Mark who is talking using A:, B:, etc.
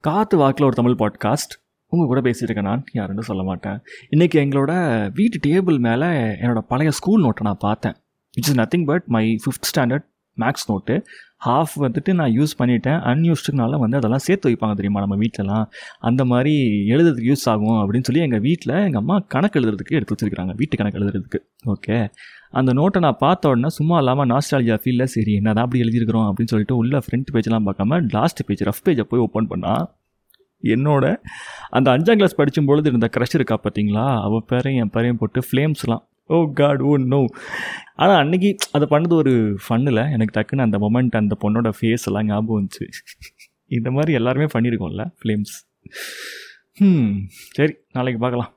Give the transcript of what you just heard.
A: காற்று வாக்கில் ஒரு தமிழ் பாட்காஸ்ட் உங்கள் கூட பேசிகிட்டு நான் யாருன்னு சொல்ல மாட்டேன். இன்றைக்கி எங்களோட வீட்டு டேபிள் மேலே என்னோட பழைய ஸ்கூல் நோட்டை நான் பார்த்தேன். It's is nothing but my fifth standard maths note half வந்துட்டு நான் யூஸ் பண்ணிட்டேன். அன்யூஸ்டுனால வந்து அதெல்லாம் சேர்த்து வைப்பாங்க தெரியுமா நம்ம வீட்டிலலாம் அந்த மாதிரி எழுதுறதுக்கு யூஸ் ஆகும் அப்படின்னு சொல்லி எங்கள் வீட்டில் எங்கள் அம்மா கணக்கு எழுதுறதுக்கு எடுத்து வச்சிருக்காங்க வீட்டு கணக்கு எழுதுறதுக்கு. ஓகே அந்த நோட்டை நான் பார்த்த உடனே சும்மா இல்லாமல் நாஸ்டாலஜியா ஃபீலில் சரி என்ன தான் அப்படி எழுதியிருக்கிறோம் அப்படின்னு சொல்லிட்டு உள்ள ஃப்ரண்ட் பேஜ்லாம் பார்க்காம லாஸ்ட் பேஜ் ரஃப் பேஜை போய் ஓப்பன் பண்ணால் என்னோட அந்த அஞ்சாம் கிளாஸ் படிக்கும் பொழுது இருந்த க்ரஷ் இருக்கா பார்த்தீங்களா? அவள் பேரையும் என் பேரையும் போட்டு ஃப்ளேம்ஸ்லாம் ஓ காட் ஓ நோ. ஆனால் அன்னைக்கு அதை பண்ணது ஒரு ஃபன்னில் எனக்கு டக்குன்னு அந்த மொமெண்ட் அந்த பொண்ணோட ஃபேஸ் எல்லாம் ஞாபகம் வந்துச்சு. இந்த மாதிரி எல்லாருமே பண்ணியிருக்கோம்ல ஃப்ளேம்ஸ் ம் சரி நாளைக்கு பார்க்கலாம்.